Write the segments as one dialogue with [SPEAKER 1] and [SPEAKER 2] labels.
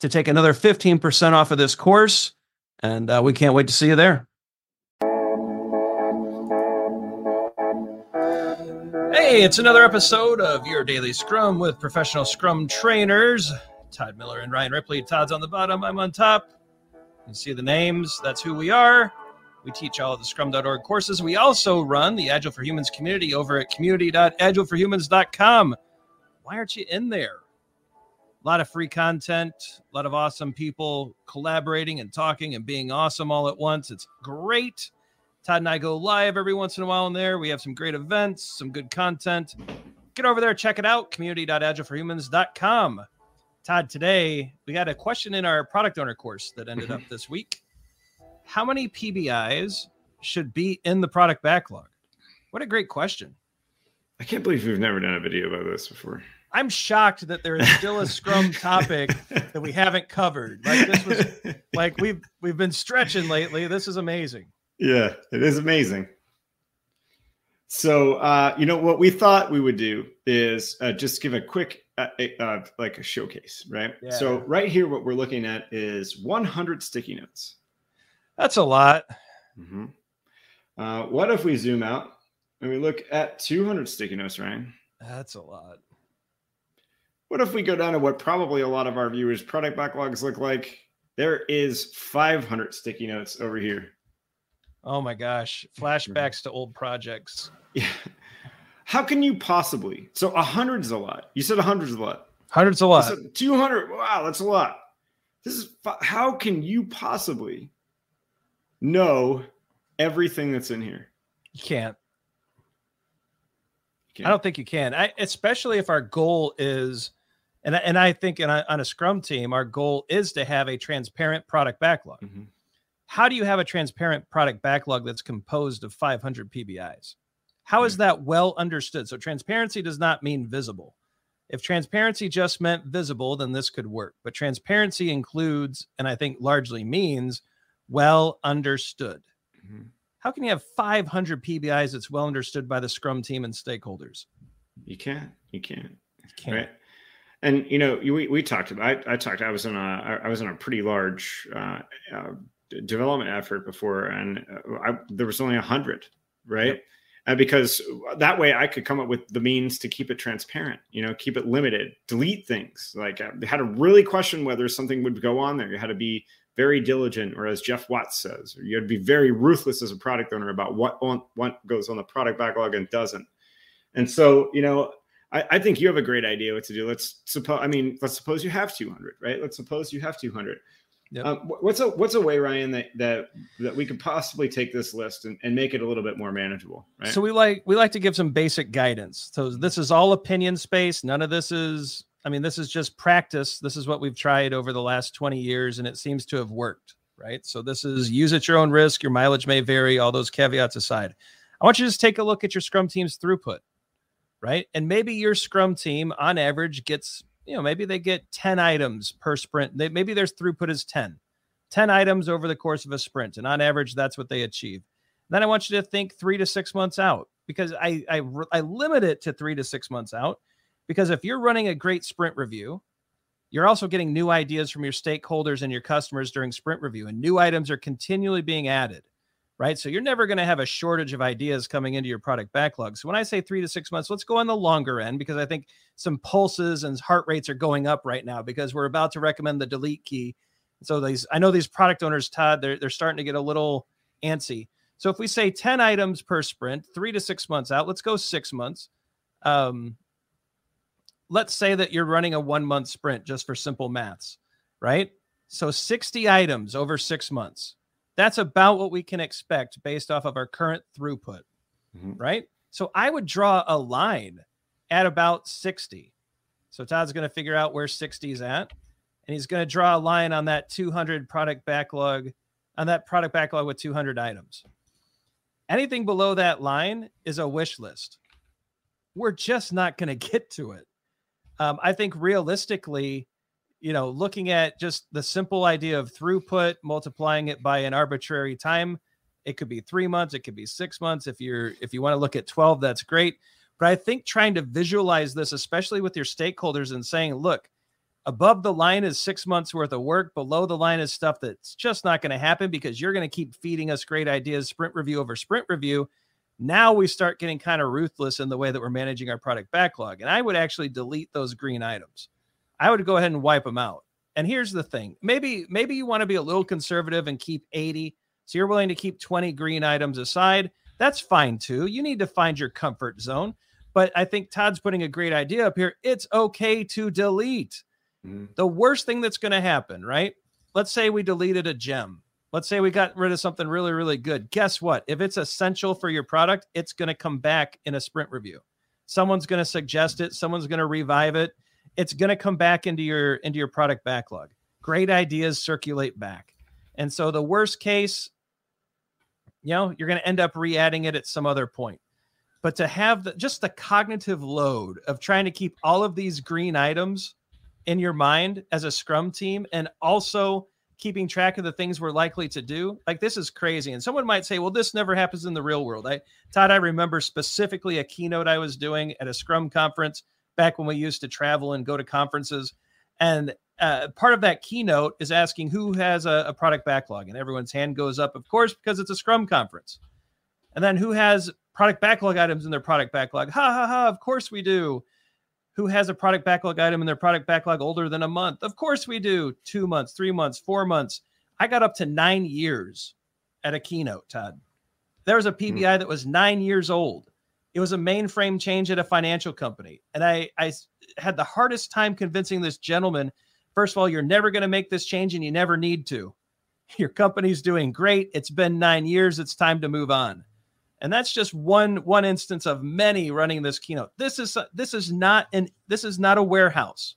[SPEAKER 1] to take another 15% off of this course. And uh, we can't wait to see you there. Hey, it's another episode of Your Daily Scrum with professional Scrum trainers, Todd Miller and Ryan Ripley. Todd's on the bottom, I'm on top. You see the names, that's who we are. We teach all of the scrum.org courses. We also run the Agile for Humans community over at community.agileforhumans.com. Why aren't you in there? A lot of free content, a lot of awesome people collaborating and talking and being awesome all at once. It's great. Todd and I go live every once in a while in there. We have some great events, some good content. Get over there, check it out, community.agileforhumans.com. Todd, today we got a question in our product owner course that ended up this week. How many PBIs should be in the product backlog? What a great question.
[SPEAKER 2] I can't believe we've never done a video about this before.
[SPEAKER 1] I'm shocked that there is still a Scrum topic that we haven't covered. Like this was like we've we've been stretching lately. This is amazing.
[SPEAKER 2] Yeah, it is amazing. So, uh, you know, what we thought we would do is uh, just give a quick, uh, uh, like a showcase, right? Yeah. So, right here, what we're looking at is 100 sticky notes.
[SPEAKER 1] That's a lot.
[SPEAKER 2] Mm-hmm. Uh, what if we zoom out and we look at 200 sticky notes, Ryan?
[SPEAKER 1] That's a lot.
[SPEAKER 2] What if we go down to what probably a lot of our viewers' product backlogs look like? There is 500 sticky notes over here.
[SPEAKER 1] Oh my gosh. Flashbacks to old projects.
[SPEAKER 2] Yeah. How can you possibly? So a hundred's a lot. You said a hundred's a lot.
[SPEAKER 1] Hundred's a lot.
[SPEAKER 2] 200. Wow, that's a lot. This is how can you possibly know everything that's in here?
[SPEAKER 1] You can't. Can't. I don't think you can. I, especially if our goal is and and I think in a, on a Scrum team, our goal is to have a transparent product backlog. Mm-hmm. How do you have a transparent product backlog that's composed of 500 PBIs? How is that well understood? So transparency does not mean visible. If transparency just meant visible, then this could work. But transparency includes, and I think largely means, well understood. How can you have 500 PBIs that's well understood by the Scrum team and stakeholders?
[SPEAKER 2] You can't. You can't. You can't. Right? and you know we, we talked about I, I talked I was in a I was in a pretty large uh, uh, development effort before and uh, I, there was only a hundred right yep. and because that way I could come up with the means to keep it transparent you know keep it limited delete things like I uh, had to really question whether something would go on there you had to be very diligent or as Geoff Watts says you had to be very ruthless as a product owner about what on, what goes on the product backlog and doesn't and so you know I, I, think you have a great idea what to do. Let's suppose, I mean, let's suppose you have 200, right? Let's suppose you have 200. Yep. Um, what's a what's a way, Ryan, that that that we could possibly take this list and, and make it a little bit more manageable? Right?
[SPEAKER 1] So we like we like to give some basic guidance. So this is all opinion space. None of this is. I mean, this is just practice. This is what we've tried over the last 20 years, and it seems to have worked. Right. So this is use at your own risk. Your mileage may vary. All those caveats aside, I want you to just take a look at your Scrum team's throughput right? And maybe your scrum team on average gets, you know, maybe they get 10 items per sprint. They, maybe their throughput is 10, 10 items over the course of a sprint. And on average, that's what they achieve. Then I want you to think three to six months out because I, I, I limit it to three to six months out. Because if you're running a great sprint review, you're also getting new ideas from your stakeholders and your customers during sprint review, and new items are continually being added, right? So you're never going to have a shortage of ideas coming into your product backlog. So when I say three to six months, let's go on the longer end because I think some pulses and heart rates are going up right now because we're about to recommend the delete key. So these, I know these product owners, Todd, they're they're starting to get a little antsy. So if we say 10 items per sprint, three to six months out, let's go six months. Um, let's say that you're running a one month sprint just for simple maths, right? So 60 items over six months. That's about what we can expect based off of our current throughput, mm-hmm. right? So I would draw a line at about 60. So Todd's going to figure out where 60 is at, and he's going to draw a line on that 200 product backlog, on that product backlog with 200 items. Anything below that line is a wish list. We're just not going to get to it. Um, I think realistically, you know, looking at just the simple idea of throughput, multiplying it by an arbitrary time, it could be three months, it could be six months. If you're if you want to look at 12, that's great. But I think trying to visualize this, especially with your stakeholders, and saying, look, above the line is six months worth of work, below the line is stuff that's just not going to happen because you're going to keep feeding us great ideas, sprint review over sprint review. Now we start getting kind of ruthless in the way that we're managing our product backlog. And I would actually delete those green items. I would go ahead and wipe them out. And here's the thing maybe, maybe you want to be a little conservative and keep 80. So you're willing to keep 20 green items aside. That's fine too. You need to find your comfort zone. But I think Todd's putting a great idea up here. It's okay to delete. Mm-hmm. The worst thing that's going to happen, right? Let's say we deleted a gem Let's say we got rid of something really, really good. Guess what? If it's essential for your product, it's going to come back in a sprint review. Someone's going to suggest it. Someone's going to revive it. It's going to come back into your into your product backlog. Great ideas circulate back. And so the worst case, you know, you're going to end up re-adding it at some other point. But to have the, just the cognitive load of trying to keep all of these green items in your mind as a scrum team and also keeping track of the things we're likely to do. Like this is crazy. And someone might say, well, this never happens in the real world. I Todd, I remember specifically a keynote I was doing at a Scrum conference back when we used to travel and go to conferences. And uh, part of that keynote is asking who has a, a product backlog, and everyone's hand goes up, of course, because it's a Scrum conference. And then who has product backlog items in their product backlog? Ha ha ha! Of course we do who has a product backlog item in their product backlog older than a month? Of course we do. Two months, three months, four months. I got up to nine years at a keynote, Todd. There was a PBI mm. that was nine years old. It was a mainframe change at a financial company. And I, I had the hardest time convincing this gentleman first of all, you're never going to make this change and you never need to. Your company's doing great. It's been nine years. It's time to move on and that's just one one instance of many running this keynote. This is this is not an this is not a warehouse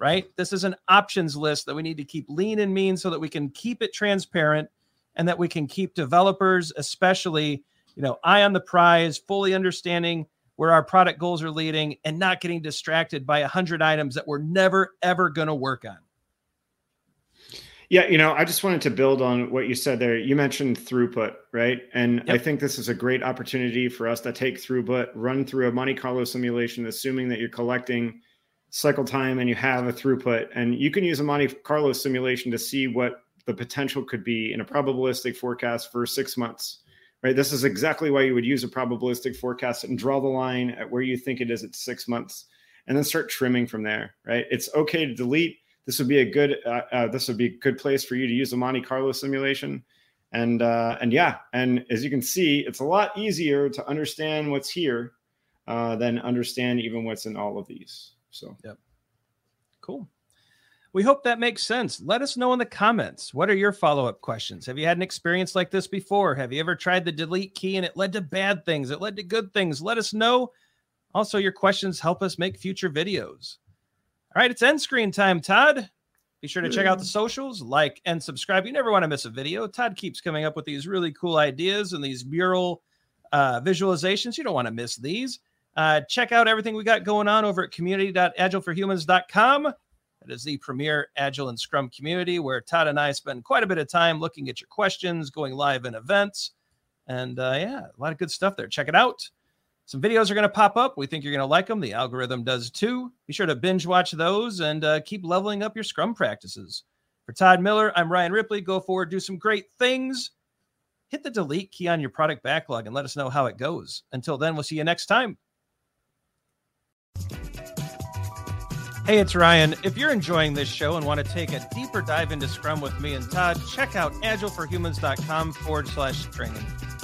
[SPEAKER 1] right? This is an options list that we need to keep lean and mean so that we can keep it transparent and that we can keep developers especially you know eye on the prize fully understanding where our product goals are leading and not getting distracted by a hundred items that we're never ever going to work on
[SPEAKER 2] yeah, you know, I just wanted to build on what you said there. You mentioned throughput, right? And yep. I think this is a great opportunity for us to take throughput, run through a Monte Carlo simulation, assuming that you're collecting cycle time and you have a throughput. And you can use a Monte Carlo simulation to see what the potential could be in a probabilistic forecast for six months, right? This is exactly why you would use a probabilistic forecast and draw the line at where you think it is at six months and then start trimming from there, right? It's okay to delete this would be a good uh, uh, this would be a good place for you to use the Monte Carlo simulation. And uh, and yeah, and as you can see, it's a lot easier to understand what's here uh, than understand even what's in all of these. So
[SPEAKER 1] yep, cool. We hope that makes sense. Let us know in the comments. What are your follow up questions? Have you had an experience like this before? Have you ever tried the delete key and it led to bad things? It led to good things? Let us know. Also, your questions help us make future videos. All right, it's end screen time, Todd. Be sure to check out the socials, like and subscribe. You never want to miss a video. Todd keeps coming up with these really cool ideas and these mural uh, visualizations. You don't want to miss these. Uh, check out everything we got going on over at community.agileforhumans.com. That is the premier Agile and Scrum community where Todd and I spend quite a bit of time looking at your questions, going live in events, And uh, yeah, a lot of good stuff there. Check it out. Some videos are going to pop up. We think you're going to like them. The algorithm does too. Be sure to binge watch those and uh, keep leveling up your scrum practices. For Todd Miller, I'm Ryan Ripley. Go forward, do some great things. Hit the delete key on your product backlog and let us know how it goes. Until then, we'll see you next time. Hey, it's Ryan. If you're enjoying this show and want to take a deeper dive into Scrum with me and Todd, check out agileforhumans.com forward slash training.